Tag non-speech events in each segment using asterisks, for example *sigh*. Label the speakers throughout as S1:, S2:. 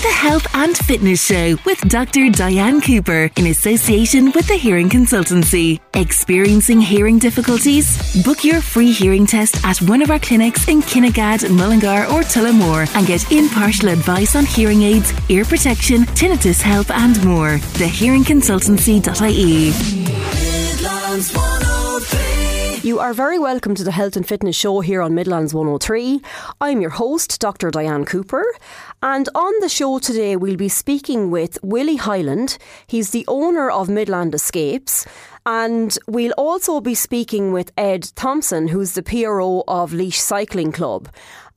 S1: The Health and Fitness Show with Dr. Diane Cooper in association with the Hearing Consultancy. Experiencing hearing difficulties? Book your free hearing test at one of our clinics in Kinnegad, Mullingar, or Tullamore and get impartial advice on hearing aids, ear protection, tinnitus help, and more. Thehearingconsultancy.ie.
S2: Midlands 103.
S3: You are very welcome to the Health and Fitness Show here on Midlands 103. I'm your host, Dr. Diane Cooper. And on the show today, we'll be speaking with Willie Hyland. He's the owner of Midland Escapes. And we'll also be speaking with Ed Thompson, who's the PRO of Laois Cycling Club.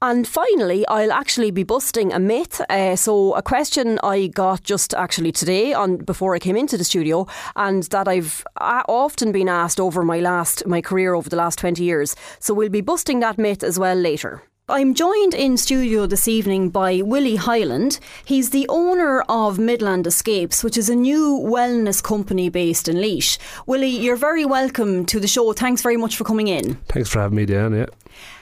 S3: And finally, I'll actually be busting a myth. Uh, so, a question I got just actually today on before I came into the studio, and that I've uh, often been asked over my last my career over the last twenty years. So, we'll be busting that myth as well later. I'm joined in studio this evening by Willie Hyland. He's the owner of Midland Escapes, which is a new wellness company based in Laois. Willie, you're very welcome to the show. Thanks very much for coming in.
S4: Thanks for having me, Dan. Yeah.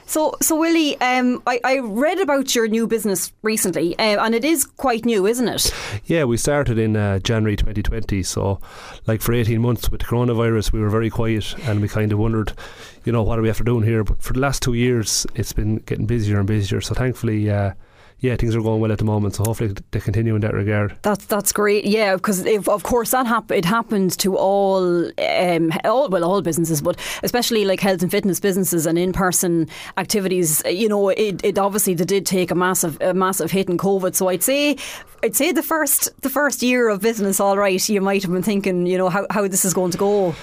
S3: So, so Willie, um, I, I read about your new business recently, uh, and it is quite new, isn't it?
S4: Yeah, we started in uh, January 2020. So, like for 18 months with the coronavirus, we were very quiet and we kind of wondered, you know, what are we after doing here? But for the last two years, it's been getting busier and busier. So, thankfully, uh, yeah, things are going well at the moment. So hopefully they continue in that regard.
S3: That's that's great. Yeah, because of course that hap- it happens to all, um, all well all businesses, but especially like health and fitness businesses and in person activities. You know, it, it obviously they did take a massive a massive hit in COVID. So I'd say I'd say the first the first year of business, all right, you might have been thinking, you know, how how this is going to go.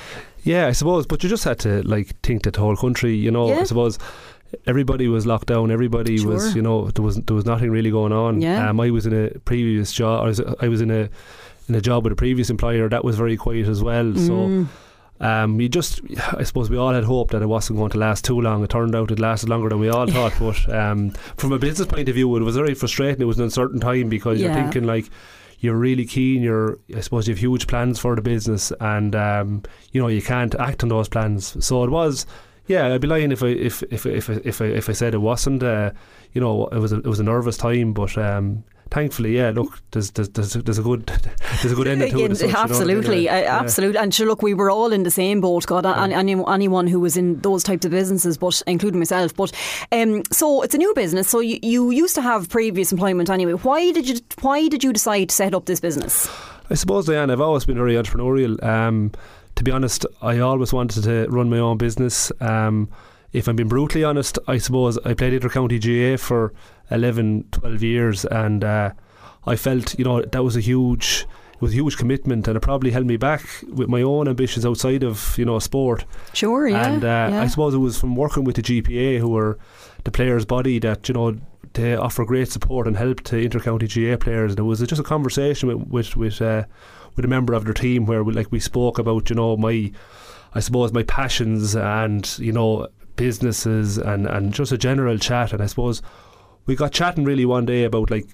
S4: Yeah, I suppose, but you just had to like think that the whole country, you know,
S3: Yeah.
S4: I suppose everybody was locked down. Everybody
S3: Sure.
S4: was, you know, there was there was nothing really going on.
S3: Yeah.
S4: Um, I was in a previous job. I was, I was in a in a job with a previous employer that was very quiet as well.
S3: Mm.
S4: So. Um, you just, I suppose we all had hope that it wasn't going to last too long. It turned out it lasted longer than we all *laughs* thought. But um, from a business point of view, it was very frustrating. It was an uncertain time because you're thinking like you're really keen. You're, I suppose, you have huge plans for the business, and um, you know you can't act on those plans. So it was, yeah. I'd be lying if I if if if if I, if I said it wasn't. Uh, you know, it was a, it was a nervous time, but. Um, Thankfully, yeah. Look, there's there's there's, there's a good *laughs* there's a good ending to it. such, you know what I mean?
S3: absolutely,
S4: Yeah.
S3: uh,
S4: Yeah.
S3: absolutely. And sure, look, we were all in the same boat. God, any, any, anyone who was in those types of businesses, but including myself. But um, so it's a new business. So you, you used to have previous employment anyway. Why did you Why did you decide to set up this business?
S4: I suppose, Diane, I've always been very entrepreneurial. Um, to be honest, I always wanted to run my own business. Um, if I'm being brutally honest, I suppose I played inter-county GAA for 11, 12 years, and uh, I felt, you know, that was a huge, it was a huge commitment, and it probably held me back with my own ambitions outside of, you know, sport.
S3: Sure, yeah.
S4: and uh,
S3: yeah.
S4: I suppose it was from working with the GPA, who were the players' body, that you know they offer great support and help to inter-county GAA players. It was just a conversation with with with, uh, with a member of their team where we, like we spoke about you know my, I suppose my passions and you know businesses and and just a general chat. And I suppose we got chatting really one day about like.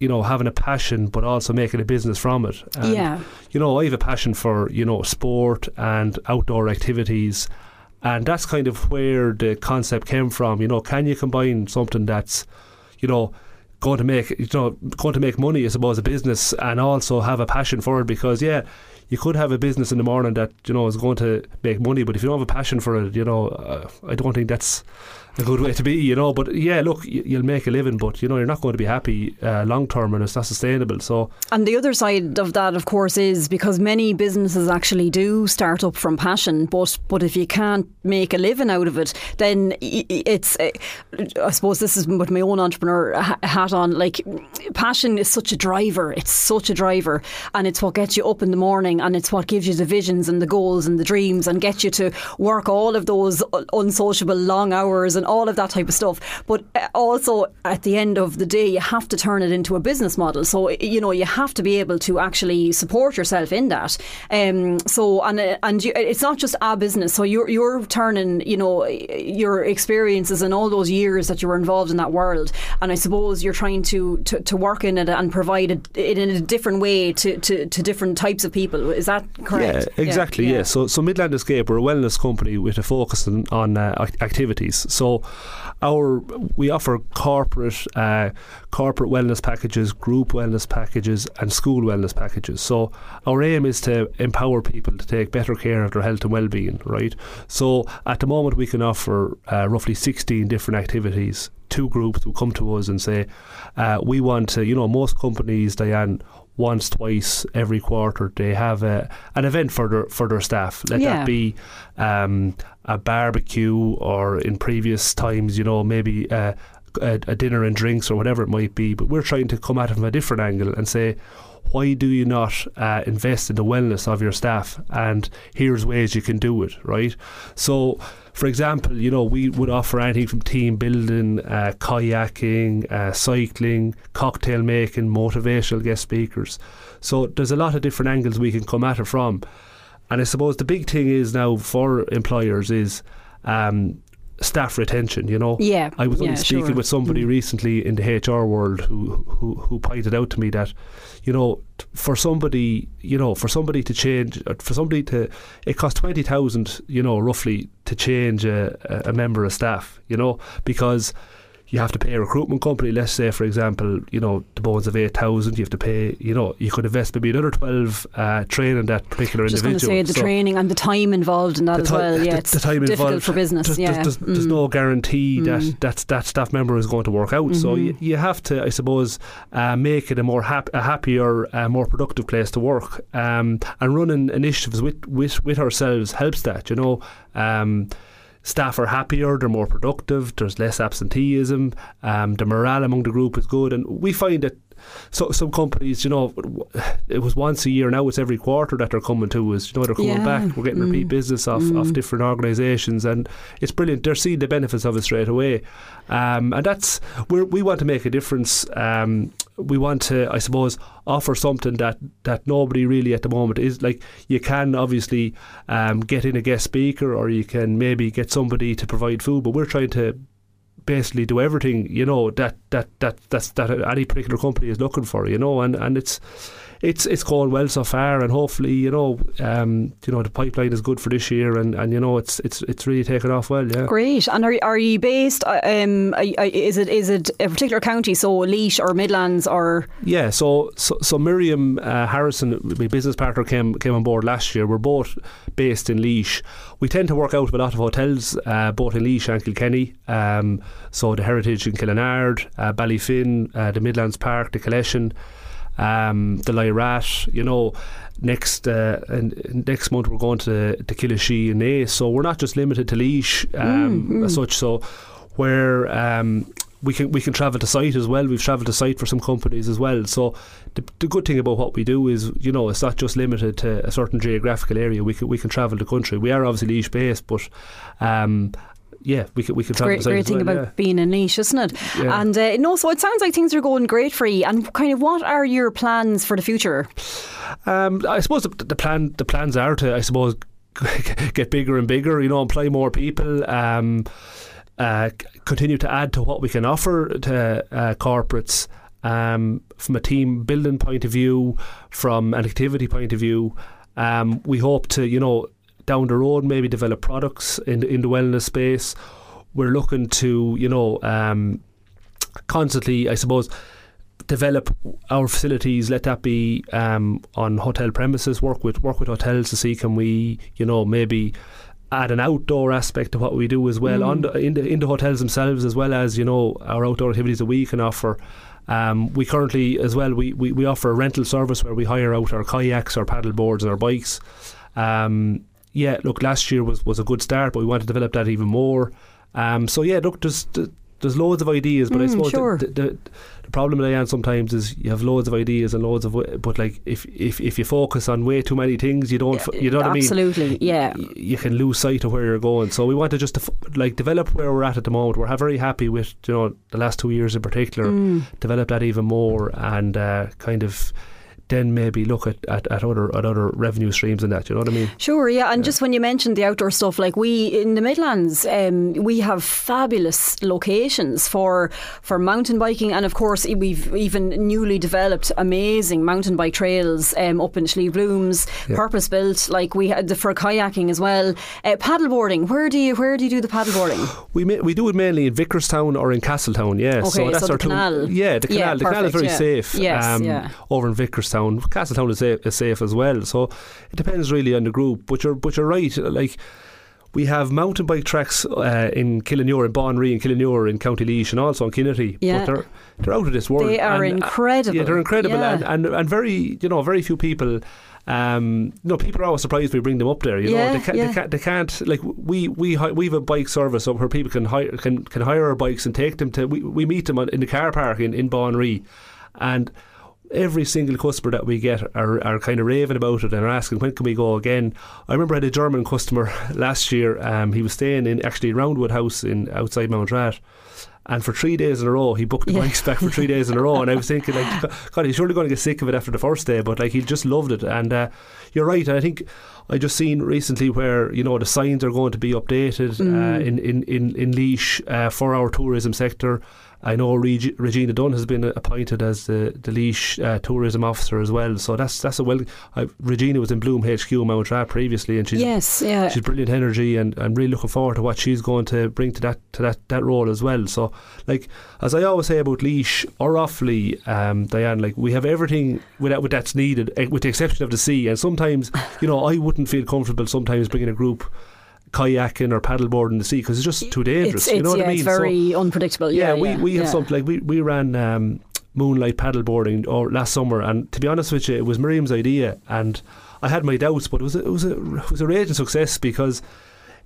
S4: You know, having a passion, but also making a business from it. And,
S3: yeah,
S4: you know, I have a passion for, you know, sport and outdoor activities. And that's kind of where the concept came from. You know, can you combine something that's, you know, going to make, you know, going to make money, I suppose, a business and also have a passion for it? Because, yeah, you could have a business in the morning that, you know, is going to make money, but if you don't have a passion for it, you know, uh, I don't think that's a good way to be, you know. But yeah, look, you'll make a living, but you know, you're not going to be happy uh, long term and it's not sustainable. So,
S3: And the other side of that, of course, is because many businesses actually do start up from passion, but but if you can't make a living out of it, then it's. uh, I suppose this is with my own entrepreneur hat on. Like, passion is such a driver. It's such a driver, and it's what gets you up in the morning, and it's what gives you the visions and the goals and the dreams, and gets you to work all of those unsociable long hours and all of that type of stuff. But uh, also, at the end of the day, you have to turn it into a business model. So you know you have to be able to actually support yourself in that. Um, so and uh, and you, it's not just a business. So you're you're turning you know your experiences and all those years that you were involved in that world, and I suppose you're trying to to, to work in it and provide it in a different way to, to, to different types of people. Is that correct?
S4: Yeah, exactly. Yeah. So, so Midland Escape, we're a wellness company with a focus on, on uh, activities. So So our we offer corporate uh, corporate wellness packages, group wellness packages, and school wellness packages. So our aim is to empower people to take better care of their health and well-being. Right. So at the moment we can offer uh, roughly 16 different activities. Two groups who come to us and say, uh, we want to. You know, most companies, Diane once, twice every quarter. They have a, an event for their for their staff. Let
S5: Yeah.
S4: that be um, a barbecue, or in previous times, you know, maybe uh, a, a dinner and drinks or whatever it might be. But we're trying to come at it from a different angle and say. Why do you not uh, invest in the wellness of your staff? And here's ways you can do it, right? So, for example, you know, we would offer anything from team building, uh, kayaking, uh, cycling, cocktail making, motivational guest speakers. So there's a lot of different angles we can come at it from. And I suppose the big thing is now for employers is um, staff retention. You know,
S5: Yeah,
S4: I was
S5: yeah,
S4: only speaking
S5: sure.
S4: with somebody
S5: Mm.
S4: recently in the HR world who, who who pointed out to me that, you know, t- for somebody, you know, for somebody to change, uh, for somebody to, it costs twenty thousand, you know, roughly to change a a member of staff. You know, because you have to pay a recruitment company. Let's say, for example, you know, the bones of eight thousand. You have to pay. You know, you could invest maybe another twelve uh, training that particular individual.
S5: Just going to say the
S4: So-
S5: training and the time involved in that as well. Yeah,
S4: the-
S5: it's
S4: the time
S5: difficult
S4: involved.
S5: for business.
S4: There's,
S5: yeah,
S4: there's, there's, there's
S5: Mm.
S4: no guarantee that,
S5: Mm.
S4: that that staff member is going to work out. So you,
S5: Mhm.
S4: you have to, I suppose, uh, make it a more hap- a happier, uh, more productive place to work. Um, and running initiatives with, with with ourselves helps that. You know. Um, Staff are happier, they're more productive, there's less absenteeism, um, the morale among the group is good, and we find that so some companies, you know, it was once a year. Now it's every quarter that they're coming to us. You know, they're coming
S5: Yeah.
S4: back. We're getting repeat
S5: Mm.
S4: business off,
S5: Mm.
S4: off different organisations, and it's brilliant. They're seeing the benefits of it straight away, um, and that's where we want to make a difference. Um, we want to, I suppose, offer something that that nobody really at the moment is like. You can obviously um, get in a guest speaker, or you can maybe get somebody to provide food, but we're trying to basically do everything you know that that that that's that any particular company is looking for you know and and it's it's it's going well so far and hopefully you know um you know the pipeline is good for this year and and you know it's it's it's really taken off well yeah
S5: Great. And are, are you based? uh, Um, is it is it a particular county? So Laois or Midlands or
S4: Yeah, so so, so Miriam uh, Harrison, my business partner, came came on board last year. We're both based in Laois. We tend to work out of a lot of hotels, uh, both in Laois and Kilkenny. Um, so the Heritage in Killenard, uh, Ballyfin, uh, the Midlands Park, the Collection, um, the Lyrath. You know, next uh, and next month we're going to to Killashee and Naas. So we're not just limited to Laois um, as such. So where um, we can we can travel to site as well. We've travelled to site for some companies as well. So the, the good thing about what we do is, you know, it's not just limited to a certain geographical area. We can we can travel the country. We are obviously Laois based, but um, yeah, we could we can travel
S5: great, great thing
S4: well,
S5: about being a niche, isn't it?
S4: Yeah.
S5: And uh, no, so it sounds like things are going great for you. And kind of, what are your plans for the future?
S4: Um, I suppose the, the plan the plans are to I suppose *laughs* get bigger and bigger. You know, employ more people. Um, uh, continue to add to what we can offer to uh, corporates um, from a team building point of view, from an activity point of view. Um, we hope to, you know, down the road maybe develop products in the, in the wellness space. We're looking to, you know, um, constantly, I suppose, develop our facilities. Let that be um, on hotel premises. Work with work with hotels to see can we, you know, maybe add an outdoor aspect to what we do as well on the, in the in the hotels themselves, as well as you know our outdoor activities that we can offer. Um, we currently, as well, we, we, we offer a rental service where we hire out our kayaks, our paddle boards, and our bikes. Um, yeah, look, last year was, was a good start, but we want to develop that even more. Um, so yeah, look, there's there's loads of ideas, but I
S5: Mm,
S4: suppose the-
S5: sure.
S4: the, the, the problem that I am sometimes is you have loads of ideas and loads of, but like if if, if you focus on way too many things, you don't, you know what I mean
S5: Absolutely, yeah.
S4: you can lose sight of where you're going. So we want to just def- like develop where we're at at the moment. We're very happy with you know the last two years in particular.
S5: Mm.
S4: Develop that even more and uh, kind of then maybe look at, at, at other at other revenue streams and that. You know what I mean?
S3: Sure, yeah. And just when you mentioned the outdoor stuff, like we in the Midlands, um, we have fabulous locations for for mountain biking, and of course we've even newly developed amazing mountain bike trails um, up in Slieve Blooms,
S4: Yeah.
S3: purpose built. Like we had the for kayaking as well. Uh, paddleboarding. Where do you where do you do the paddleboarding?
S4: We ma- we do it mainly in Vicarstown or in Castletown. Yeah,
S3: Okay,
S4: so that's
S3: so
S4: our
S3: the
S4: two.
S3: canal.
S4: Yeah, the
S3: Yeah,
S4: canal. the canal is very
S3: yeah.
S4: safe. um,
S3: Yes, yeah.
S4: Over in Castletown is safe, is safe as well. So it depends really on the group. But you're but you're right. Like. We have mountain bike tracks uh, in Killinure, in Baunreagh, in Killinure, in County Laois, and also in Kinnitty.
S3: Yeah.
S4: But they're they're out of this world.
S3: They are
S4: And, uh,
S3: incredible.
S4: Yeah, they're incredible,
S3: Yeah.
S4: and, and and very you know very few people. Um, you know, people are always surprised we bring them up there. You
S3: Yeah,
S4: know, they can't,
S3: yeah.
S4: they can't, they can't. Like we we we have a bike service up where people can hire can, can hire our bikes and take them to. We, we meet them in the car park in in Baunreagh, and every single customer that we get are, are kind of raving about it and are asking when can we go again. I remember I had a German customer *laughs* last year. Um, he was staying in actually Roundwood House in outside Mountrath. And for three days in a row, he booked the
S3: Yeah.
S4: bikes back for three days in a row. And I was thinking, like, God, he's surely going to get sick of it after the first day. But like, he just loved it. And uh, you're right. And I think I just seen recently where you know the signs are going to be updated
S3: Mm.
S4: uh, in in in in Laois uh, for our tourism sector. I know Reg- Regina Dunn has been appointed as the, the Laois uh, tourism officer as well. So that's that's a well. I, Regina was in Bloom HQ Mountrath previously, and she's
S3: yes, yeah.
S4: she's brilliant energy, and I'm really looking forward to what she's going to bring to that to that, that role as well. So, like as I always say about Laois or Offaly, um, Diane, like we have everything without with that's needed, eh, with the exception of the sea. And sometimes, you know, I wouldn't feel comfortable sometimes bringing a group kayaking or paddleboard in the sea because it's just too dangerous.
S3: It's,
S4: you know what
S3: yeah,
S4: I mean?
S3: it's
S4: So-
S3: very unpredictable.
S4: yeah,
S3: Yeah,
S4: we, we have something like we, we ran um, moonlight paddleboarding or last summer, and to be honest with you, it was Miriam's idea, and I had my doubts, but it was a, it was a it was a raging success because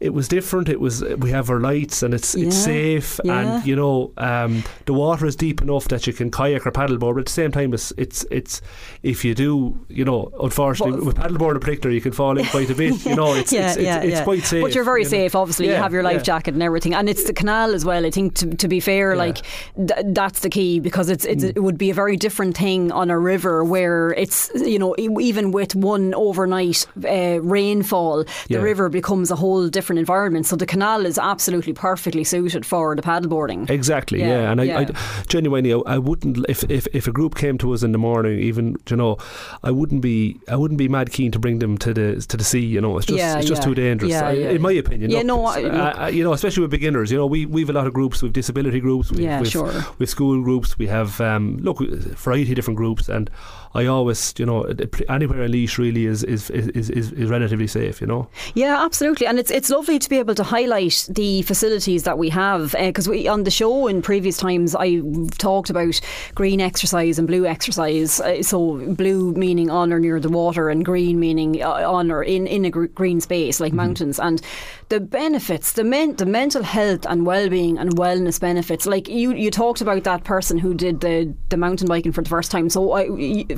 S4: it was different. It was we have our lights and it's it's
S3: Yeah,
S4: safe,
S3: yeah.
S4: and you know um, the water is deep enough that you can kayak or paddleboard. But at the same time, it's it's it's if you do, you know, unfortunately
S3: But-
S4: with paddleboard in particular, you can fall in quite a bit. You know, *laughs* it's
S3: yeah,
S4: it's, it's, it's
S3: yeah.
S4: quite safe.
S3: But you're very
S4: you know.
S3: safe, obviously. you have your life jacket and everything. And it's the canal as well. I think, to, to be fair, like th- that's the key because it's, it's it would be a very different thing on a river where it's, you know, even with one overnight uh, rainfall, the river becomes a whole different environment. So the canal is absolutely perfectly suited for the paddleboarding.
S4: Exactly,
S3: Yeah,
S4: yeah, and I,
S3: yeah.
S4: I genuinely, I, I wouldn't if, if if a group came to us in the morning, even you know, I wouldn't be I wouldn't be mad keen to bring them to the to the sea. You know, it's just
S3: Yeah,
S4: it's just too dangerous, I- in my opinion.
S3: Yeah,
S4: Look,
S3: no,
S4: uh, you know, especially with beginners. You know, we we've a lot of groups, we've disability groups, we've,
S3: Yeah,
S4: we've,
S3: sure.
S4: with school groups, we have um, look a variety of different groups, and I always, you know, anywhere in Laois really is is, is, is, is relatively safe. You know,
S3: Yeah, absolutely, and it's it's lovely to be able to highlight the facilities that we have because we on the show in previous times I talked about green exercise and blue exercise. Uh, so blue meaning on or near the water, and green meaning uh, on or in in a gr- green space like mountains, and the benefits, the men, the mental health and well being and wellness benefits. Like you you talked about that person who did the the mountain biking for the first time. So I,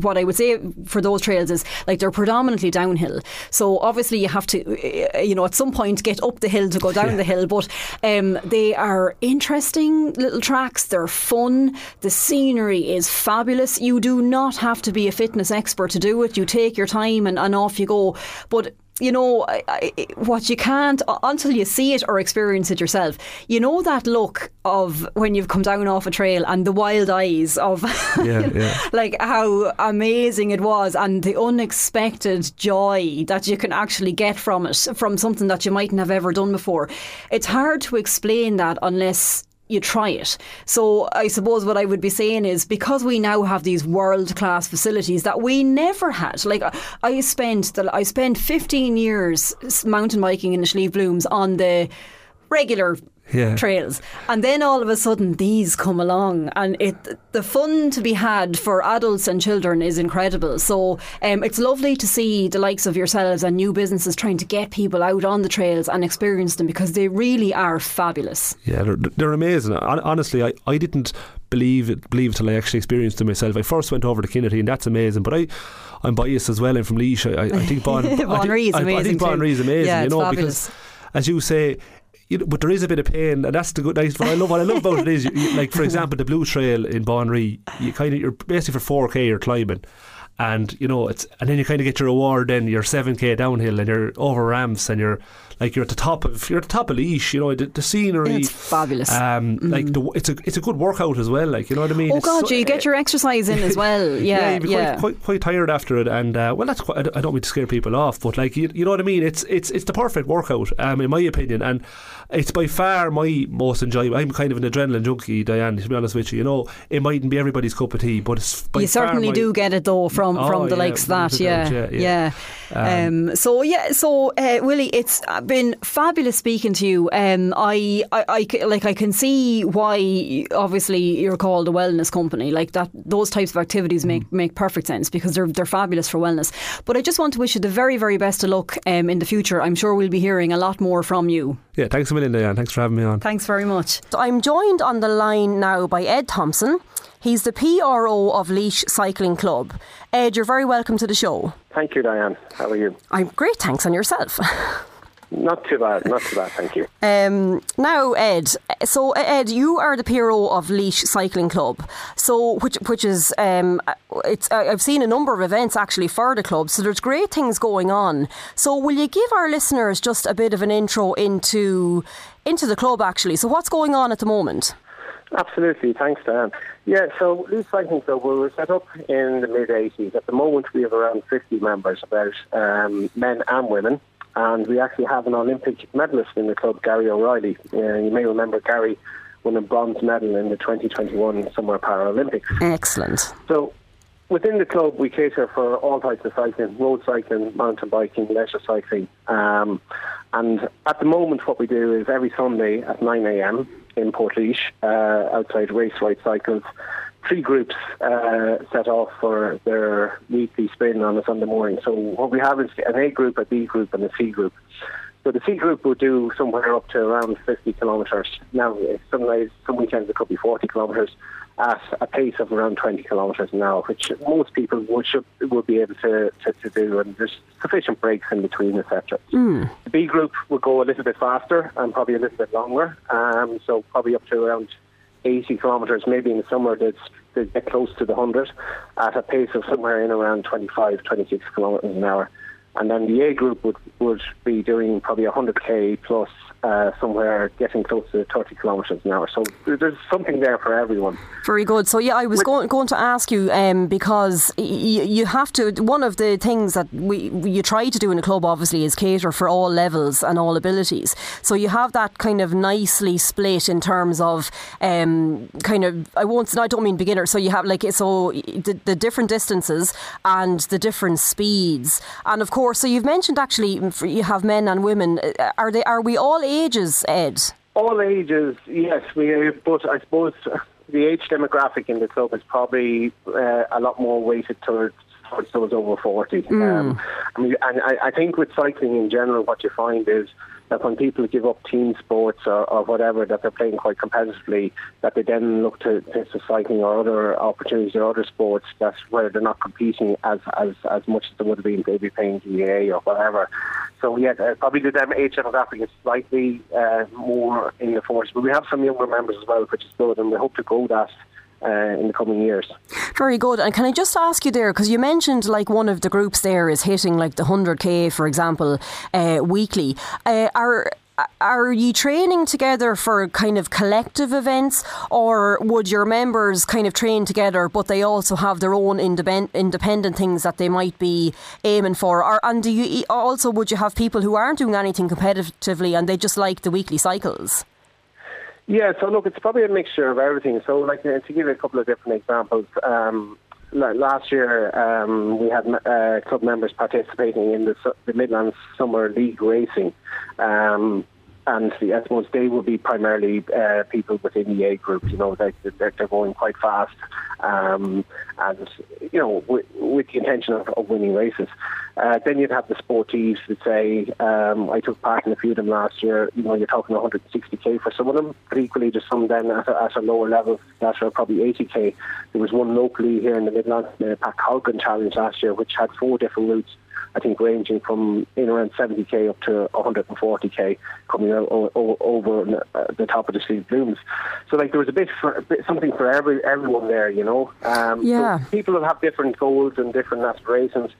S3: what I would say for those trails is like they're predominantly downhill. So obviously you have to, uh, you know, at some point get up the hill to go down the hill. But um, they are interesting little tracks. They're fun. The scenery is fabulous. You do not have to be a fitness expert to do it. You take your time and, and off you go. But you know I, I, what you can't until you see it or experience it yourself. You know that look of when you've come down off a trail and the wild eyes of *laughs*
S4: Yeah, yeah.
S3: like how amazing it was and the unexpected joy that you can actually get from it from something that you mightn't have ever done before. It's hard to explain that unless you try it. So I suppose what I would be saying is because we now have these world class facilities that we never had. Like I spent the, I spent 15 years mountain biking in the Slieve Blooms on the regular
S4: Yeah.
S3: trails and then all of a sudden these come along and it the fun to be had for adults and children is incredible so um, it's lovely to see the likes of yourselves and new businesses trying to get people out on the trails and experience them because they really are fabulous
S4: Yeah, they're, they're amazing. Honestly, I, I didn't believe it believe till I actually experienced it myself. I first went over to Kinnitty, and that's amazing. But I, I'm biased as well. I'm from Laois. I, I I think *laughs* Bon, I,
S3: Bon
S4: think-
S3: Ree is
S4: I, I think Bon. Is amazing.
S3: Yeah,
S4: you know,
S3: fabulous.
S4: because as you say. You know, but there is a bit of pain, and that's the good. Nice. What I love, what I love about it is, you, you, like for *laughs* example, the Blue Trail in Baunreagh. You kind of, you're basically for four k, you're climbing, and you know it's and then you kind of get your reward. Then you're seven k downhill, and you're over ramps, and you're like you're at the top of you're at the top of Laois. You know the, the scenery.
S5: It's fabulous.
S4: Um, like the, it's a it's a good workout as well. Like you know what I mean.
S5: oh
S4: It's
S5: God,
S4: so-
S5: you get your exercise in as well. *laughs* Yeah,
S4: you'd be
S5: yeah.
S4: Quite, quite quite tired after it, and uh, well, that's quite, I don't- mean to scare people off, but like you, you know what I mean. It's it's it's the perfect workout, um, in my opinion, and it's by far my most enjoyable. I'm kind of an adrenaline junkie, Diane. To be honest with you, you know, it mightn't be everybody's cup of tea, but it's by
S5: you certainly do get it though from
S4: Oh,
S5: from the
S4: yeah,
S5: likes of that. Yeah, yeah.
S4: yeah, yeah.
S5: Um, so yeah, so uh, Willie, it's uh, been fabulous speaking to you. Um, I, I, I c- like I can see why obviously you're called a wellness company. Like that, those types of activities make
S4: Mm.
S5: make perfect sense because they're they're fabulous for wellness. But I just want to wish you the very very best of luck um, in the future. I'm sure we'll be hearing a lot more from you.
S4: Yeah, thanks a million, Diane. Thanks for having me on.
S5: Thanks very much.
S3: I'm joined on the line now by Ed Thompson. He's the PRO of Laois Cycling Club. Ed, you're very welcome to the show.
S6: Thank you, Diane. How are you?
S3: I'm great, thanks, and yourself. *laughs*
S6: Not too bad, not too bad, thank you.
S3: Um, now, Ed. So, Ed, you are the PRO of Laois Cycling Club. So, which which is um, it's uh, I've seen a number of events actually for the club. So, there's great things going on. So, will you give our listeners just a bit of an intro into into the club actually? So, what's going on at the moment?
S6: Absolutely, thanks, Dan. Yeah, so Laois Cycling Club, we were set up in the mid 80s. At the moment, we have around 50 members, about um, men and women. And we actually have an Olympic medalist in the club, Gary O'Reilly. Uh, you may remember Gary won a bronze medal in the 2021 Summer Paralympics.
S3: Excellent.
S6: So within the club, we cater for all types of cycling, road cycling, mountain biking, leisure cycling. Um, and at the moment, what we do is every Sunday at 9 a.m. in Portlaoise, uh, outside Race Right Cycles, three groups uh, set off for their weekly spin on a Sunday morning. So what we have is an A group, a B group, and a C group. So the C group will do somewhere up to around 50 kilometres. Now, some days, some weekends it could be 40 kilometres at a pace of around 20 kilometres an hour, which most people would should, would be able to, to, to do, and there's sufficient breaks in between, etc. The B group will go a little bit faster and probably a little bit longer, um, so probably up to around 80 kilometres. Maybe in the summer they'd, they'd get close to the 100 at a pace of somewhere in around 25, 26 kilometres an hour. And then the A group would, would be doing probably 100k plus uh, somewhere getting close to 30 kilometres an hour. So there's something there for everyone.
S3: Very good. So yeah, I was going, going to ask you um, because y- you have to. One of the things that we you try to do in a club, obviously, is cater for all levels and all abilities. So you have that kind of nicely split in terms of um, kind of. I won't. I don't mean beginner. So you have like so the, the different distances and the different speeds, and of course, so you've mentioned actually you have men and women. Uh, Are they? Are we all ages, Ed?
S6: All ages, yes. We, but I suppose *laughs* the age demographic in the club is probably uh, a lot more weighted towards towards those over forty. Um, I mean, and I, I think with cycling in general, what you find is that when people give up team sports or, or whatever that they're playing quite competitively, that they then look to, to, cycling or other opportunities or other sports that's where they're not competing as as, as much as they would have been maybe playing GAA or whatever. So yeah, uh, probably the dem- age demographic is slightly uh, more in the force, but we have some younger members as well, which is good, and we hope to grow that uh, in the coming years.
S3: Very good. And can I just ask you there, because you mentioned like one of the groups there is hitting like the 100k, for example, uh, weekly. Uh, are are you training together for kind of collective events, or would your members kind of train together, but they also have their own independent independent things that they might be aiming for? Or and do you also would you have people who aren't doing anything competitively and they just like the weekly cycles?
S6: Yeah, so look, it's probably a mixture of everything. So, like uh, to give you a couple of different examples, um, la- last year um, we had uh, club members participating in the, the Midlands Summer League racing, um, and the, I suppose they will be primarily uh, people within the A group. You know, they, they're, they're going quite fast, um, and you know, with, with the intention of, of winning races. Uh, then you'd have the sportives that say, um, I took part in a few of them last year. You know, you're talking 160k for some of them, but equally there's some then at a, at a lower level that are probably 80k. There was one locally here in the Midlands, the Pat Coggan Challenge last year, which had four different routes. I think ranging from in around 70k up to 140k coming out o- o- over uh, the top of the Slieve Blooms. So like there was a bit for a bit, something for every everyone there, you know. Um, so
S3: Yeah.
S6: people will have different goals and different aspirations.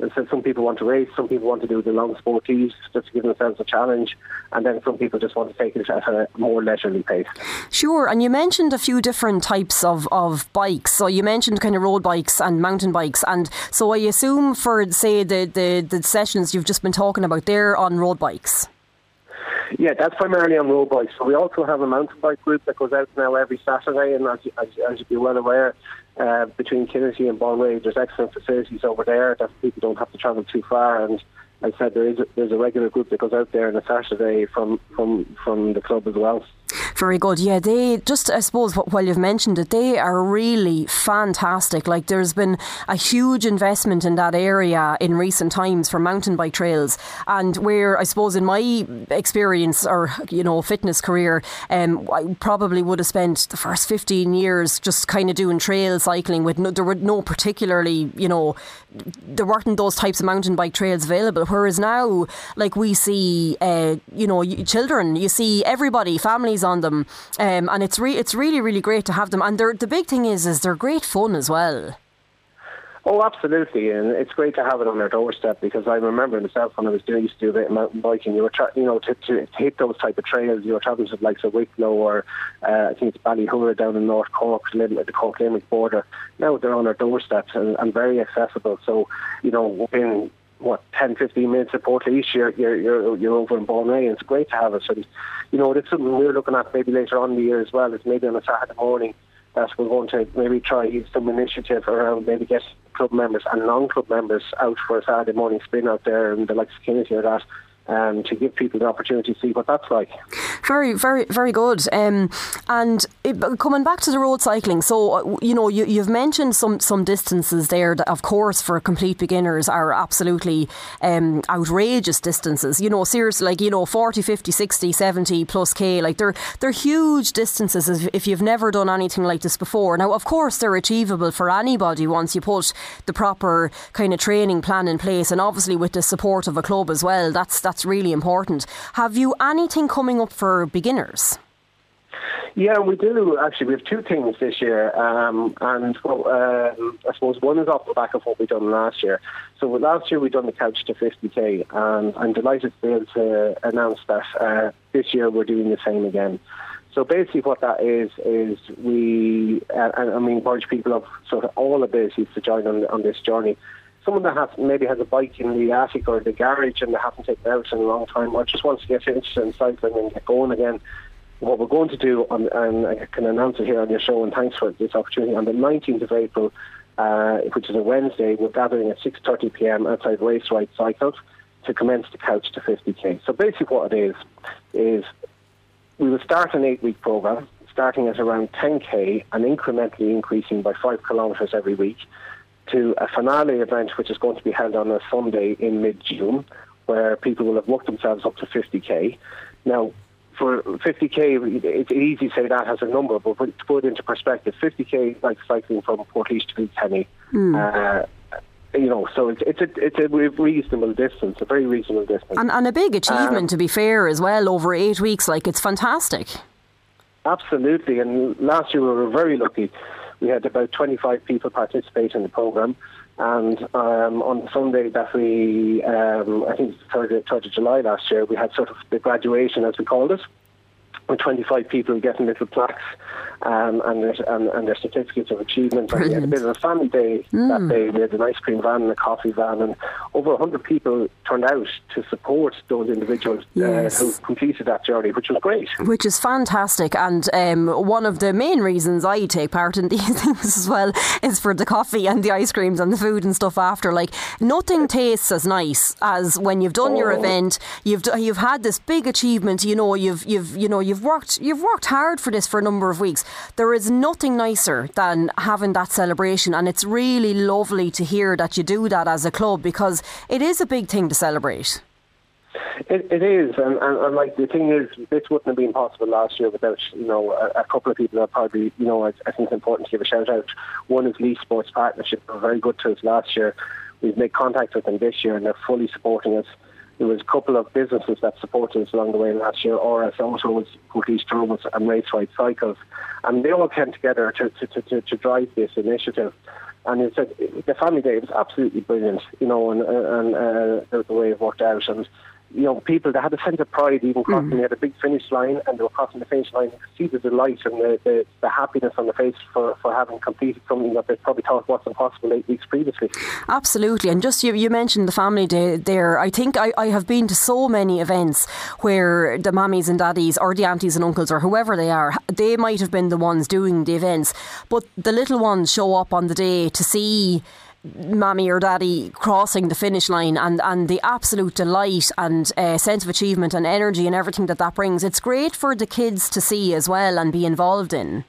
S6: And so some people want to race, some people want to do the long sporties just to give themselves a challenge, and then some people just want to take it at a more leisurely pace.
S3: Sure, and you mentioned a few different types of, of bikes. So you mentioned kind of road bikes and mountain bikes, and so I assume for say the, the, the sessions you've just been talking about, they're on road bikes.
S6: Yeah, that's primarily on road bikes. So we also have a mountain bike group that goes out now every Saturday, and as, as, as you'd be well aware, uh, between Kinnitty and Baunreagh, there's excellent facilities over there that people don't have to travel too far. And I said, there is a, there's a regular group that goes out there on a Saturday from, from, from the club as well.
S3: Very good. Yeah, they just, I suppose, wh- while you've mentioned it, they are really fantastic. Like, there's been a huge investment in that area in recent times for mountain bike trails. And where, I suppose, in my experience or, you know, fitness career, um, I probably would have spent the first 15 years just kind of doing trail cycling with no, there were no particularly, you know, there weren't those types of mountain bike trails available. Whereas now, like we see, uh, you know, children, you see everybody, families on them, um, and it's re- it's really really great to have them. And the big thing is, is they're great fun as well.
S6: Oh, absolutely, and it's great to have it on our doorstep because I remember myself when I was doing used to do a bit of mountain biking. You were, tra- you know, to, to, hit those type of trails, you were traveling to the likes of Wicklow or uh, I think it's Ballyhoura down in North Cork, Lim- at the Cork Limerick border. Now they're on our doorsteps and, and very accessible. So, you know, within what 10, 15 minutes of Port you're you're you're, you're over in Balnay, and it's great to have us. And you know, it's something we're looking at maybe later on in the year as well. Is maybe on a Saturday morning that we're going to maybe try some initiative around maybe get club members and non-club members out for a Saturday morning spin out there and the likes of Kinnitty or that. Um, to give people the opportunity to see what that's like.
S3: Very, very, very good. Um, and it, coming back to the road cycling, so uh, you know you, you've mentioned some some distances there that, of course, for complete beginners are absolutely um, outrageous distances. You know, seriously, like you know, 40, 50, 60, 70 plus k, like they're they're huge distances if, if you've never done anything like this before. Now, of course, they're achievable for anybody once you put the proper kind of training plan in place, and obviously with the support of a club as well. That's that's really important. Have you anything coming up for beginners?
S6: Yeah, we do actually. We have two things this year, um, and well, um, I suppose one is off the back of what we done last year. So last year we done the couch to 50k, and I'm delighted to be able to announce that uh, this year we're doing the same again. So basically, what that is is we, uh, and I mean, encourage people of sort of all abilities to join on on this journey. Someone that has maybe has a bike in the attic or the garage and they haven't taken it out in a long time, or just wants to get interested in cycling and get going again what we're going to do, on, and I can announce it here on your show, and thanks for this opportunity, on the 19th of April, uh, which is a Wednesday, we're gathering at 6.30 p.m. outside Race Ride Cycles to commence the couch to 50k. So basically what it is, is we will start an eight-week program, starting at around 10k and incrementally increasing by five kilometres every week to a finale event which is going to be held on a Sunday in mid-June, where people will have worked themselves up to 50k. Now, for 50k, it's easy to say that has a number, but to put it into perspective, 50k is like cycling from Portlaoise to Kenny. Uh, you know, so it's it's a it's a reasonable distance, a very reasonable distance.
S3: And, and a big achievement, to be fair, as well, over eight weeks. Like, it's fantastic.
S6: Absolutely, and last year we were very lucky. We had about 25 people participate in the program, and um, on Sunday that we, um, I think the 3rd, 3rd of July last year, we had sort of the graduation, as we called it, with 25 people getting little plaques um, and, their, and, and their certificates of achievement. And we had a bit of a family day that day. We had an ice cream van and a coffee van, and over 100 people turned out to support those individuals
S3: Yes.
S6: uh, who completed that journey, which was great.
S3: Which is fantastic, and um, one of the main reasons I take part in *laughs* these things as well is for the coffee and the ice creams and the food and stuff after. Like nothing tastes as nice as when you've done your
S6: Oh.
S3: event, you've you've had this big achievement. You know, you've you've you know you've worked you've worked hard for this for a number of weeks. There is nothing nicer than having that celebration, and it's really lovely to hear that you do that as a club because it is a big thing to celebrate.
S6: It, it is, and, and, and like the thing is, this wouldn't have been possible last year without you know a, a couple of people that probably you know I, I think it's important to give a shout out. One is Laois Sports Partnership, they were very good to us last year. We've made contact with them this year, and they're fully supporting us. There was a couple of businesses that supported us along the way last year. RS Autos, Police Drones, and Racewide Cycles, and they all came together to to, to, to, to drive this initiative. And it's a, the family day was absolutely brilliant, you know, and, and uh, the, the way it worked out. And you know, people that had a sense of pride even crossing. Mm-hmm. They had a big finish line and they were crossing the finish line. You could see the delight and the, the, the happiness on the face for, for having completed something that they probably thought wasn't possible eight weeks previously.
S3: Absolutely. And just you, you mentioned the family day there. I think I, I have been to so many events where the mummies and daddies or the aunties and uncles or whoever they are, they might have been the ones doing the events, but the little ones show up on the day to see mommy or daddy crossing the finish line and, and the absolute delight and uh, sense of achievement and energy and everything that that brings. It's great for the kids to see as well and be involved in.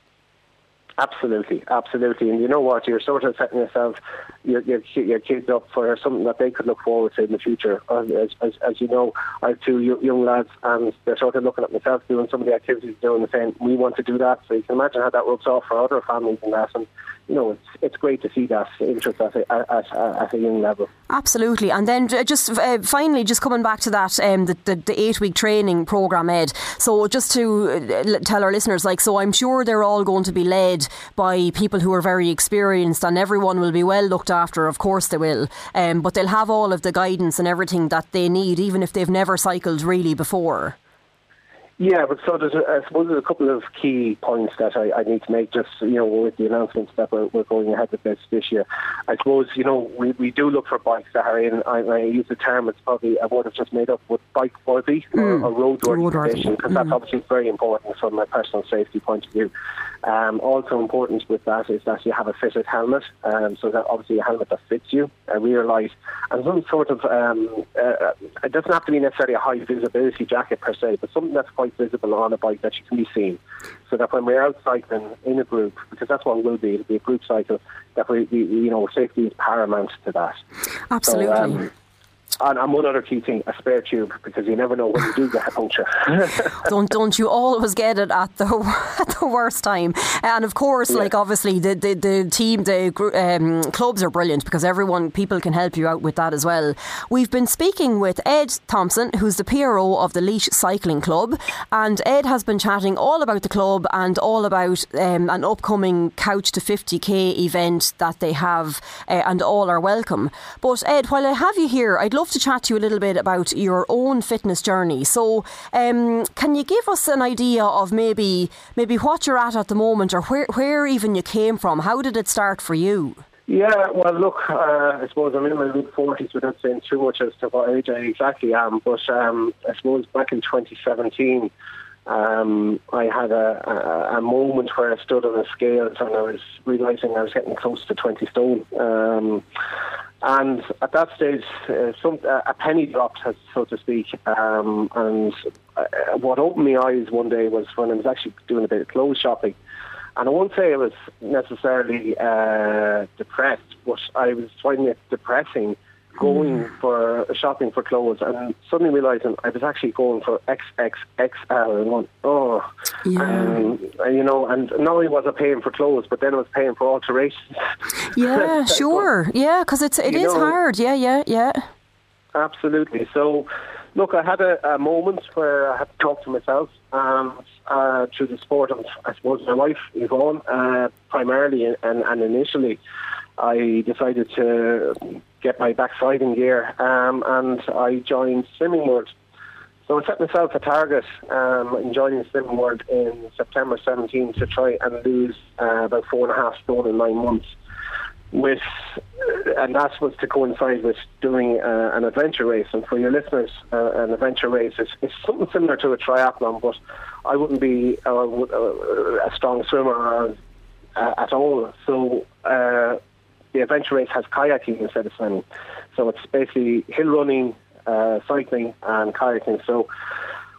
S6: Absolutely, absolutely. And you know what? You're sort of setting yourself, your, your, your kids up for something that they could look forward to in the future. As, as, as you know, I have two young lads, and they're sort of looking at myself doing some of the activities doing the same. We want to do that, so you can imagine how that works off for other families and that. And you know, it's it's great to see that interest at a, at, at a young level.
S3: Absolutely, and then just uh, finally, just coming back to that, um, the, the, the eight week training program, Ed. So just to uh, tell our listeners, like, so I'm sure they're all going to be led by people who are very experienced, and everyone will be well looked after. Of course, they will, um, but they'll have all of the guidance and everything that they need, even if they've never cycled really before.
S6: Yeah, but so there's, a, I suppose there's a couple of key points that I, I need to make just, you know, with the announcements that we're, we're going ahead with this this year. I suppose, you know, we, we do look for bikes that are in, I, I use the term, it's probably a word I've just made up, with bike worthy mm. or, or road worthy condition, because mm. that's obviously very important from a personal safety point of view. Um, also important with that is that you have a fitted helmet, um, so that obviously a helmet that fits you, a rear light, and some sort of, um, uh, it doesn't have to be necessarily a high visibility jacket per se, but something that's quite visible on a bike that you can be seen. So that when we're out cycling in a group, because that's what it will be, it'll be a group cycle, that we, we you know, safety is paramount to that.
S3: Absolutely. So, um,
S6: and, and one other key thing, a spare tube, because you never know when you do get a puncture. *laughs*
S3: don't don't you always get it at the *laughs* at the worst time? And of course, yeah. like obviously the, the, the team, the um, clubs are brilliant because everyone, people can help you out with that as well. We've been speaking with Ed Thompson, who's the PRO of the Laois Cycling Club, and Ed has been chatting all about the club and all about um, an upcoming Couch to 50k event that they have, uh, and all are welcome. But Ed, while I have you here, I'd love to chat to you a little bit about your own fitness journey. So, um, can you give us an idea of maybe maybe what you're at at the moment, or where where even you came from? How did it start for you?
S6: Yeah, well, look, uh, I suppose I'm in my mid 40s without saying too much as to what age I exactly am, but um, I suppose back in 2017, um, I had a, a, a, moment where I stood on the scales and I was realising I was getting close to 20 stone. Um, and at that stage, uh, some, uh, a penny dropped, so to speak. Um, and uh, what opened my eyes one day was when I was actually doing a bit of clothes shopping. And I won't say I was necessarily uh, depressed, but I was finding it depressing going mm. for shopping for clothes and suddenly realizing I was actually going for XXXL and going, oh, yeah. Um, and, you know, and not only was I paying for clothes, but then I was paying for alterations.
S3: Yeah, *laughs* sure. Yeah, because it's it is know, hard. Yeah, yeah, yeah.
S6: Absolutely. So, look, I had a, a moment where I had to talk to myself um, uh, through the sport of, I suppose, my wife, Yvonne, uh, primarily and, and initially. I decided to get my backside in gear um, and I joined Slimming World. So I set myself a target um, in joining Slimming World in September 17 to try and lose uh, about four and a half stone in nine months. With and that was to coincide with doing uh, an adventure race. And for your listeners, uh, an adventure race is, is something similar to a triathlon, but I wouldn't be uh, a strong swimmer uh, at all. So uh, the adventure race has kayaking instead of swimming. So it's basically hill running, uh, cycling, and kayaking. So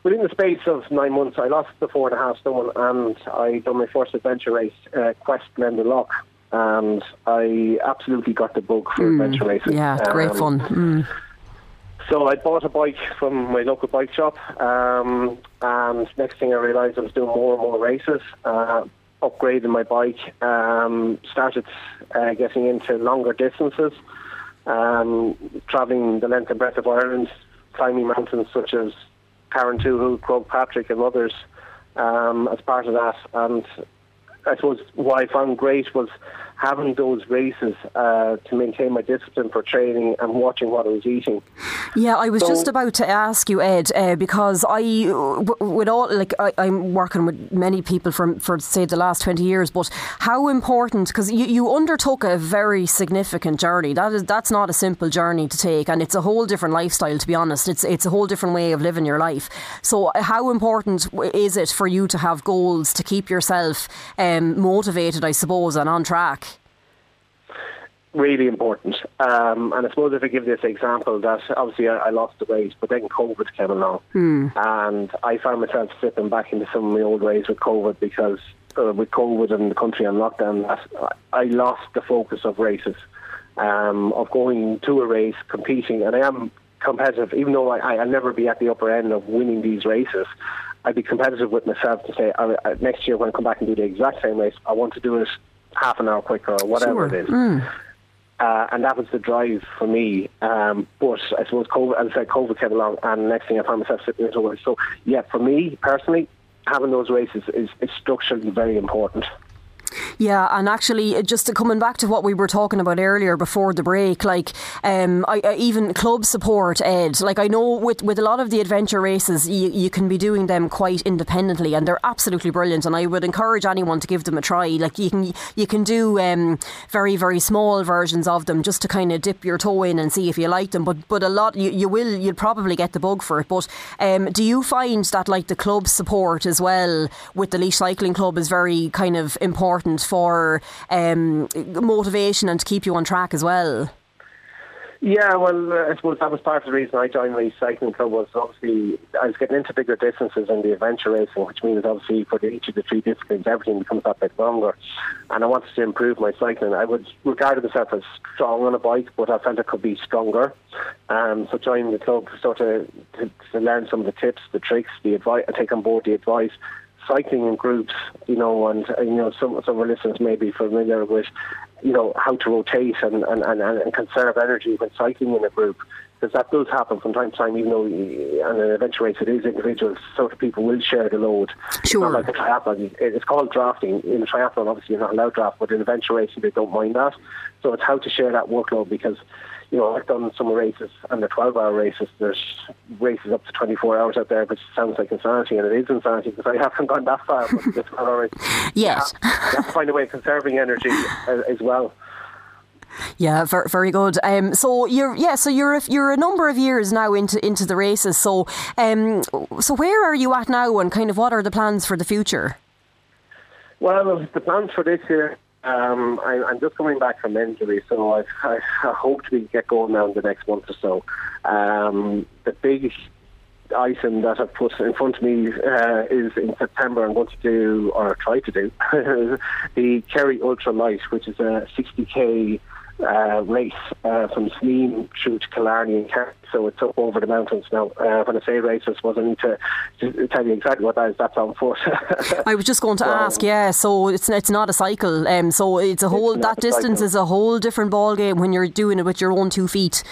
S6: within the space of nine months, I lost the four and a half stone, and I done my first adventure race, uh, Quest Glendalough, and I absolutely got the bug for adventure racing.
S3: Yeah, great
S6: Um,
S3: fun. Mm.
S6: So I bought a bike from my local bike shop, um, and next thing I realised I was doing more and more races. Uh, upgraded my bike, um, started uh, getting into longer distances, um, travelling the length and breadth of Ireland, climbing mountains such as Carrauntoohil, Croagh Patrick, and others um, as part of that. And I suppose what I found great was having those races uh, to maintain my discipline for training and watching what I was eating.
S3: Yeah, I was
S6: So-
S3: just about to ask you, Ed, uh, because I, w- with all, like, I, I'm working with many people from, for say, the last 20 years, but how important, because you, you undertook a very significant journey. That is, that's not a simple journey to take, and it's a whole different lifestyle, to be honest. It's, it's a whole different way of living your life. So, uh, how important is it for you to have goals to keep yourself um, motivated, I suppose, and on track?
S6: Really important. Um, and I suppose if I give this example, that obviously I, I lost the weight, but then COVID came along, and I found myself slipping back into some of my old ways with COVID because uh, with COVID and the country on lockdown, that I lost the focus of races, um, of going to a race, competing, and I am competitive, even though I, I'll never be at the upper end of winning these races. I'd be competitive with myself to say uh, uh, next year when I come back and do the exact same race, I want to do it half an hour quicker or whatever
S3: Sure.
S6: it is. Uh, and that was the drive for me. Um, but I suppose COVID, as I said, COVID came along, and next thing I found myself sitting into it. So, yeah, for me personally, having those races is, is structurally very important.
S3: Yeah, and actually, uh, just to coming back to what we were talking about earlier before the break, like um, I, I, even club support, Ed. Like I know with, with a lot of the adventure races, you, you can be doing them quite independently, and they're absolutely brilliant. And I would encourage anyone to give them a try. Like you can you can do um, very very small versions of them just to kind of dip your toe in and see if you like them. But but a lot you, you will you'll probably get the bug for it. But um, do you find that like the club support as well with the Laois Cycling Club is very kind of important for um, motivation and to keep you on track as well?
S6: Yeah, well, uh, I suppose that was part of the reason I joined the cycling club was obviously I was getting into bigger distances in the adventure racing, which means obviously for each of the three disciplines, everything becomes that bit longer. And I wanted to improve my cycling. I would regard myself as strong on a bike, but I felt I could be stronger. Um, so joining the club sort of to, to learn some of the tips, the tricks, the advice, I take on board the advice cycling in groups, you know, and uh, you know some some of our listeners may be familiar with, you know, how to rotate and and, and, and conserve energy when cycling in a group. Because that does happen from time to time, even though uh, on an adventure race it is individuals, sort of people will share the load. It's
S3: Sure.
S6: not like a triathlon. It's called drafting. In a triathlon, obviously, you're not allowed draft, but in adventure racing, they don't mind that. So it's how to share that workload because you know, I've done some races and they're 12 hour races. There's races up to 24 hours out there, which sounds like insanity, and it is insanity because I haven't gone that far. But the 12 hour race,
S3: Yes.
S6: you have to find a way of conserving energy uh, as well.
S3: Yeah, very, very good. Um, so you're yeah, so you're a, you're a number of years now into into the races. So um, so where are you at now, and kind of what are the plans for the future?
S6: Well, the plans for this year, um, I, I'm just coming back from injury, so I, I, I hope to get going now in the next month or so. Um, the big item that I've put in front of me uh, is in September. I'm going to do, or try to do, *laughs* the Kerry Ultra Light, which is a 60k uh, race uh, from Sneem through to Killarney and Kerry. So it's up over the mountains now. Uh, when I say race, I suppose I need to, to tell you exactly what that is. That's on foot. *laughs*
S3: I was just going to
S6: So-
S3: ask. Yeah, so it's it's not a cycle. Um, so it's a whole
S6: not
S3: that distance
S6: cycle.
S3: is a whole different ball game when you're doing it with your own two feet.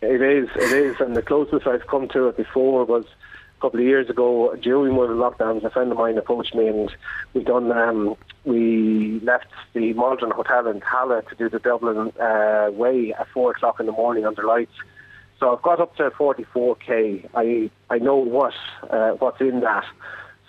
S6: It is, it is, and the closest I've come to it before was a couple of years ago during one of the lockdowns. A friend of mine approached me, and we done. Um, we left the Maldron Hotel in Tallaght to do the Dublin uh, Way at four o'clock in the morning under lights. So I've got up to 44k. I I know what uh, what's in that.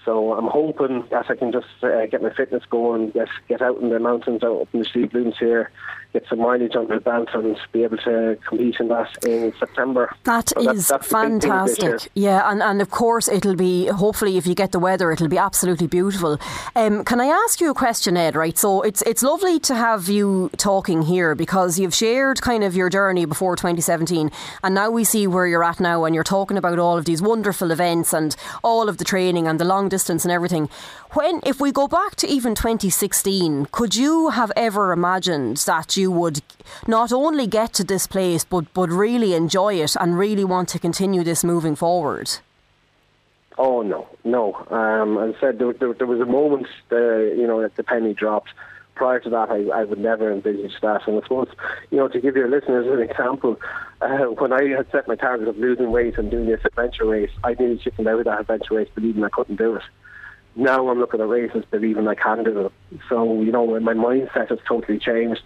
S6: So I'm hoping that I can just uh, get my fitness going, get get out in the mountains, out up in the Slieve Blooms here, get some mileage under the belt and be able to compete in that in September.
S3: That
S6: So
S3: is
S6: that's- that's the big thing this year.
S3: fantastic. Yeah, and, and of course it'll be hopefully if you get the weather, it'll be absolutely beautiful. Um, can I ask you a question, Ed? Right, so it's it's lovely to have you talking here because you've shared kind of your journey before 2017, and now we see where you're at now, and you're talking about all of these wonderful events and all of the training and the long distance and everything. When, if we go back to even 2016, could you have ever imagined that you would not only get to this place, but but really enjoy it and really want to continue this moving forward?
S6: Oh no, no. Um, as I said, there, there, there was a moment, uh, you know, that the penny dropped. Prior to that, I, I would never envisage that. And I suppose, you know, to give your listeners an example, uh, when I had set my target of losing weight and doing this adventure race, I nearly chickened out of that adventure race, believing I couldn't do it. Now I'm looking at races, believing I can do it. So, you know, my mindset has totally changed.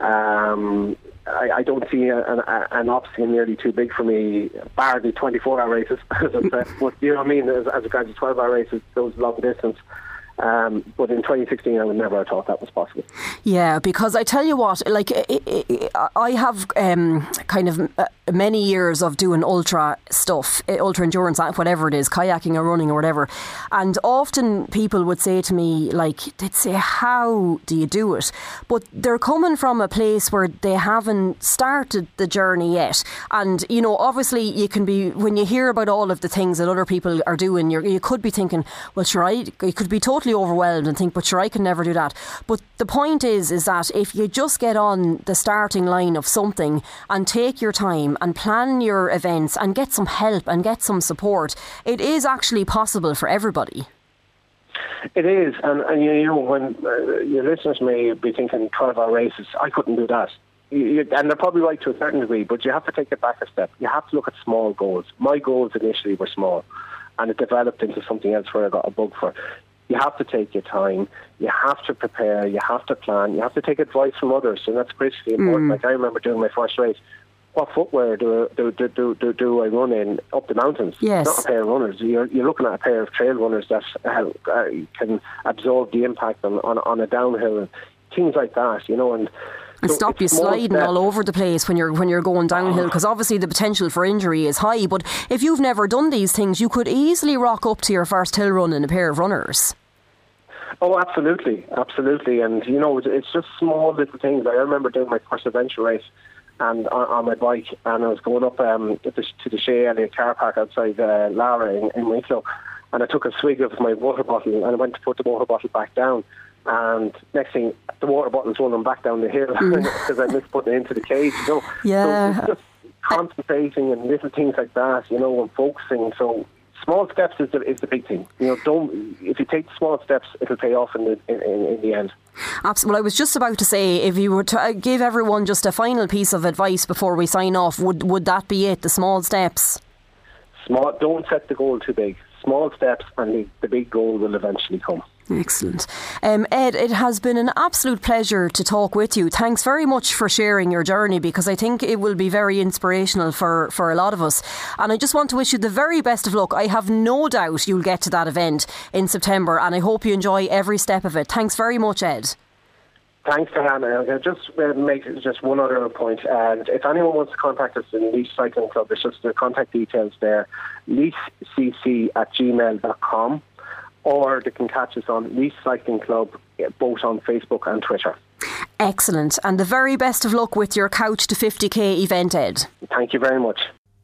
S6: Um, I, I don't see a, an, a, an obstacle nearly too big for me, bar the 24 hour races, *laughs* as I said. *laughs* But you know what I mean? As, as regards to 12 hour races, those long distance. Um, but in 2016, I would never have thought that was possible.
S3: Yeah, because I tell you what, like I- have um, kind of uh, many years of doing ultra stuff, uh, ultra endurance, uh, whatever it is, kayaking or running or whatever, and often people would say to me, like they'd say, "How do you do it?" But they're coming from a place where they haven't started the journey yet, and you know, obviously, you can be when you hear about all of the things that other people are doing, you could be thinking, "Well, sure, I," you could be totally overwhelmed and think, "But sure, I can never do that." But the point is, is that if you just get on the starting line of something and take your time and plan your events and get some help and get some support, it is actually possible for everybody.
S6: It is, and, and you know, when uh, your listeners may be thinking 12 hour races, I couldn't do that. You, you, and they're probably right to a certain degree, but you have to take it back a step. You have to look at small goals. My goals initially were small, and it developed into something else where I got a bug for. You have to take your time. You have to prepare. You have to plan. You have to take advice from others, and that's critically important. Like I remember doing my first race. What footwear do, do, do, do, do, do I run in up the mountains?
S3: Yes.
S6: Not a pair of runners. You're, you're looking at a pair of trail runners that uh, can absorb the impact on, on, on a downhill and things like that, you know. And,
S3: And
S6: so
S3: stop you sliding all over the place when you're when you're going downhill because obviously the potential for injury is high. But if you've never done these things, you could easily rock up to your first hill run in a pair of runners.
S6: Oh, absolutely, absolutely, and you know, it's, just small little things. I remember doing my first adventure race, and on, on my bike, and I was going up um, to the, to the Shay Elliott car park outside uh, Laragh in, in Wicklow, and I took a swig of my water bottle, and I went to put the water bottle back down, and next thing, the water bottle's rolling back down the hill *laughs* because I missed putting it into the cage. You know,
S3: Yeah.
S6: so it's just concentrating and little things like that. You know, and focusing. So small steps is the, is the big thing. You know, don't if you take small steps, it'll pay off in the in, in, in the end.
S3: Absolutely. Well, I was just about to say, if you were to uh, give everyone just a final piece of advice before we sign off, would would that be it? The small steps.
S6: Small, don't set the goal too big. Small steps, and the, the big goal will eventually come.
S3: Excellent. Um, Ed, it has been an absolute pleasure to talk with you. Thanks very much for sharing your journey because I think it will be very inspirational for, for a lot of us. And I just want to wish you the very best of luck. I have no doubt you'll get to that event in September and I hope you enjoy every step of it. Thanks very much, Ed.
S6: Thanks, Diana. I'll just uh, make just one other point. And if anyone wants to contact us in Laois Cycling Club, there's just the contact details there, laoiscc at gmail.com, or they can catch us on Laois Cycling Club, uh, both on Facebook and Twitter.
S3: Excellent. And the very best of luck with your Couch to 50k event, Ed.
S6: Thank you very much.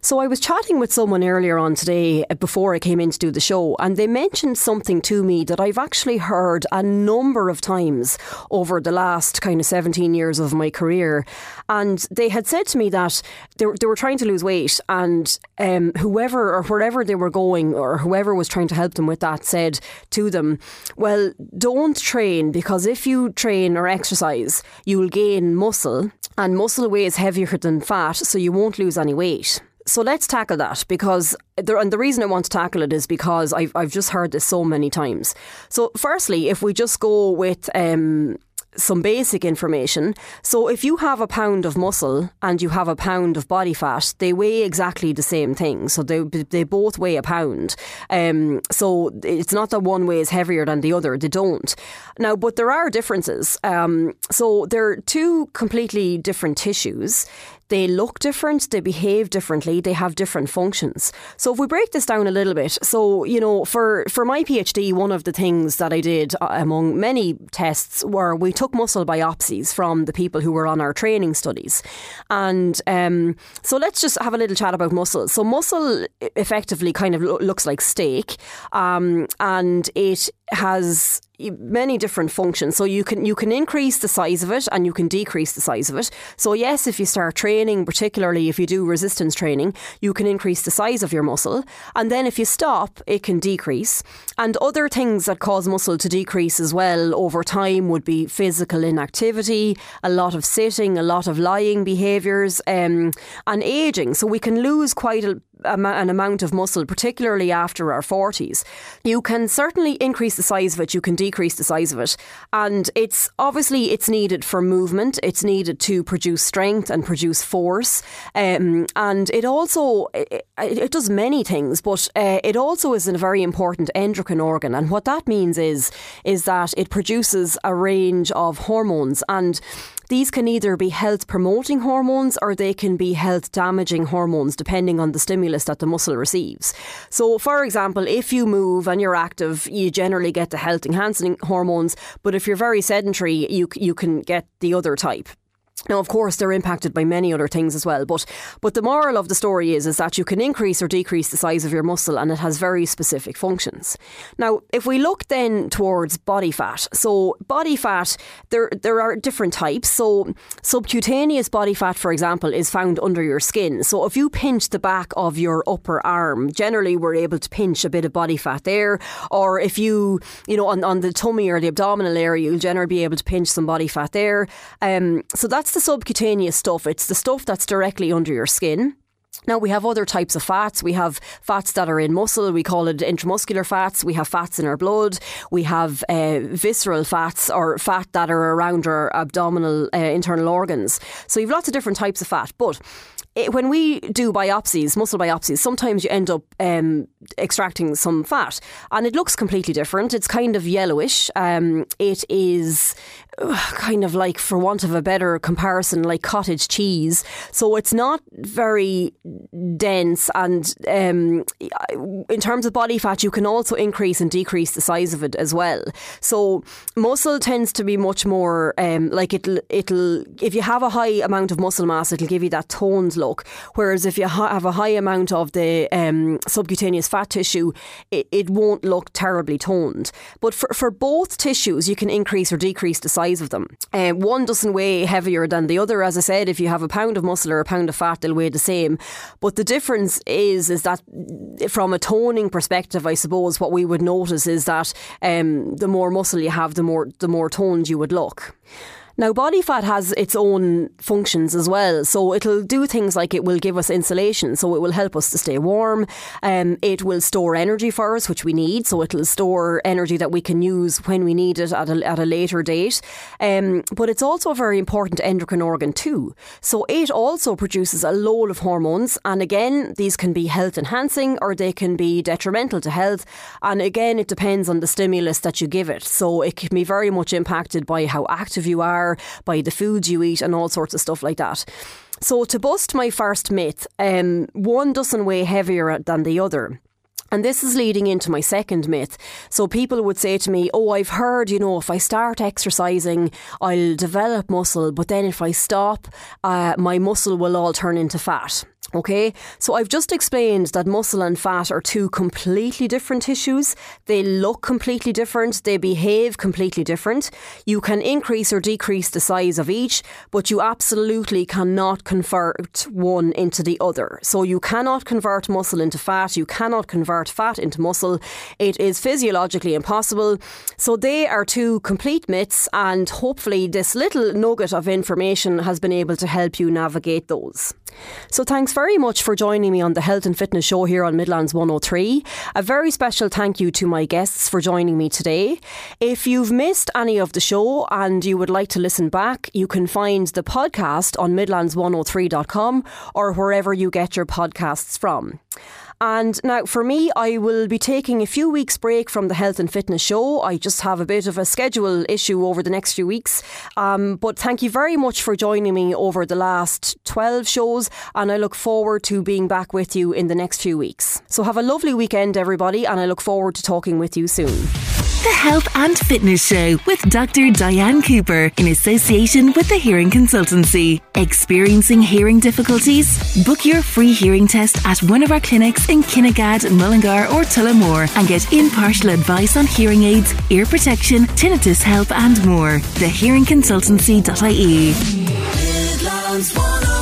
S3: So I was chatting with someone earlier on today uh, before I came in to do the show, and they mentioned something to me that I've actually heard a number of times over the last kind of 17 years of my career. And they had said to me that they were, they were trying to lose weight, and um, whoever or wherever they were going, or whoever was trying to help them with that, said to them, Well, don't train because if you train or exercise, you'll gain muscle, and muscle weighs heavier than fat, so you won't lose any weight. So let's tackle that because, there, and the reason I want to tackle it is because I've, I've just heard this so many times. So, firstly, if we just go with um, some basic information. So if you have a pound of muscle and you have a pound of body fat, they weigh exactly the same thing. So they they both weigh a pound. Um, so it's not that one weighs heavier than the other. They don't. Now, but there are differences. Um, so they're two completely different tissues. They look different, they behave differently, they have different functions. So if we break this down a little bit, so you know, for for my PhD, one of the things that I did uh, among many tests were we took muscle biopsies from the people who were on our training studies, and um, so let's just have a little chat about muscle. So muscle effectively kind of lo- looks like steak, um, and it has many different functions. So you can you can increase the size of it and you can decrease the size of it. So yes, if you start training, particularly if you do resistance training, you can increase the size of your muscle, and then if you stop, it can decrease. And other things that cause muscle to decrease as well over time would be physical inactivity, a lot of sitting, a lot of lying behaviours, um, and aging. So we can lose quite a, an amount of muscle, particularly after our 40s. You can certainly increase the size of it, you can decrease the size of it. And it's obviously it's needed for movement, it's needed to produce strength and produce force. Um, and it also it, it, does many things, but uh, it also is a very important endocrine organ. And what that means is is that it produces a range of hormones and these can either be health promoting hormones or they can be health damaging hormones depending on the stimulus that the muscle receives. So, for example, if you move and you're active, you generally get the health enhancing hormones, but if you're very sedentary, you, you can get the other type. Now, of course, they're impacted by many other things as well, but but the moral of the story is is that you can increase or decrease the size of your muscle, and it has very specific functions. Now, if we look then towards body fat, so body fat, there there are different types. So subcutaneous body fat, for example, is found under your skin. So if you pinch the back of your upper arm, generally we're able to pinch a bit of body fat there, or if you you know on, on the tummy or the abdominal area, you'll generally be able to pinch some body fat there. Um, so that's the subcutaneous stuff. It's the stuff that's directly under your skin. Now, we have other types of fats. We have fats that are in muscle. We call it intramuscular fats. We have fats in our blood. We have uh, visceral fats or fat that are around our abdominal uh, internal organs. So, you've lots of different types of fat. But it, when we do biopsies, muscle biopsies, sometimes you end up um, extracting some fat and it looks completely different. It's kind of yellowish. Um, it is kind of like, for want of a better comparison, like cottage cheese. So it's not very dense. And um, in terms of body fat, you can also increase and decrease the size of it as well. So muscle tends to be much more um, like it'll, it'll, if you have a high amount of muscle mass, it'll give you that toned look. Whereas if you ha- have a high amount of the um, subcutaneous fat tissue, it, it won't look terribly toned. But for, for both tissues, you can increase or decrease the size size of them. Uh, one doesn't weigh heavier than the other. As I said, if you have a pound of muscle or a pound of fat, they'll weigh the same. But the difference is is that from a toning perspective, I suppose what we would notice is that um, the more muscle you have, the more the more toned you would look. Now, body fat has its own functions as well. So it'll do things like it will give us insulation, so it will help us to stay warm. Um, it will store energy for us, which we need. So it'll store energy that we can use when we need it at a, at a later date. Um, but it's also a very important endocrine organ too. So it also produces a load of hormones. And again, these can be health enhancing or they can be detrimental to health. And again, it depends on the stimulus that you give it. So it can be very much impacted by how active you are by the foods you eat, and all sorts of stuff like that. So, to bust my first myth, um, one doesn't weigh heavier than the other. And this is leading into my second myth. So people would say to me, Oh, I've heard, you know, if I start exercising, I'll develop muscle, but then if I stop, uh, my muscle will all turn into fat. Okay, so I've just explained that muscle and fat are two completely different tissues. They look completely different, they behave completely different. You can increase or decrease the size of each, but you absolutely cannot convert one into the other. So you cannot convert muscle into fat, you cannot convert fat into muscle. It is physiologically impossible. So they are two complete myths, and hopefully, this little nugget of information has been able to help you navigate those. So thanks very much for joining me on the Health and Fitness Show here on Midlands 103. A very special thank you to my guests for joining me today. If you've missed any of the show and you would like to listen back, you can find the podcast on midlands103.com or wherever you get your podcasts from. And now, for me, I will be taking a few weeks' break from the Health and Fitness Show. I just have a bit of a schedule issue over the next few weeks. Um, but thank you very much for joining me over the last 12 shows, and I look forward to being back with you in the next few weeks. So, have a lovely weekend, everybody, and I look forward to talking with you soon.
S1: The Health and Fitness Show with Dr. Diane Cooper in association with the Hearing Consultancy. Experiencing hearing difficulties? Book your free hearing test at one of our clinics in Kinnegad, Mullingar, or Tullamore and get impartial advice on hearing aids, ear protection, tinnitus help, and more. Thehearingconsultancy.ie.
S2: Midlands 103.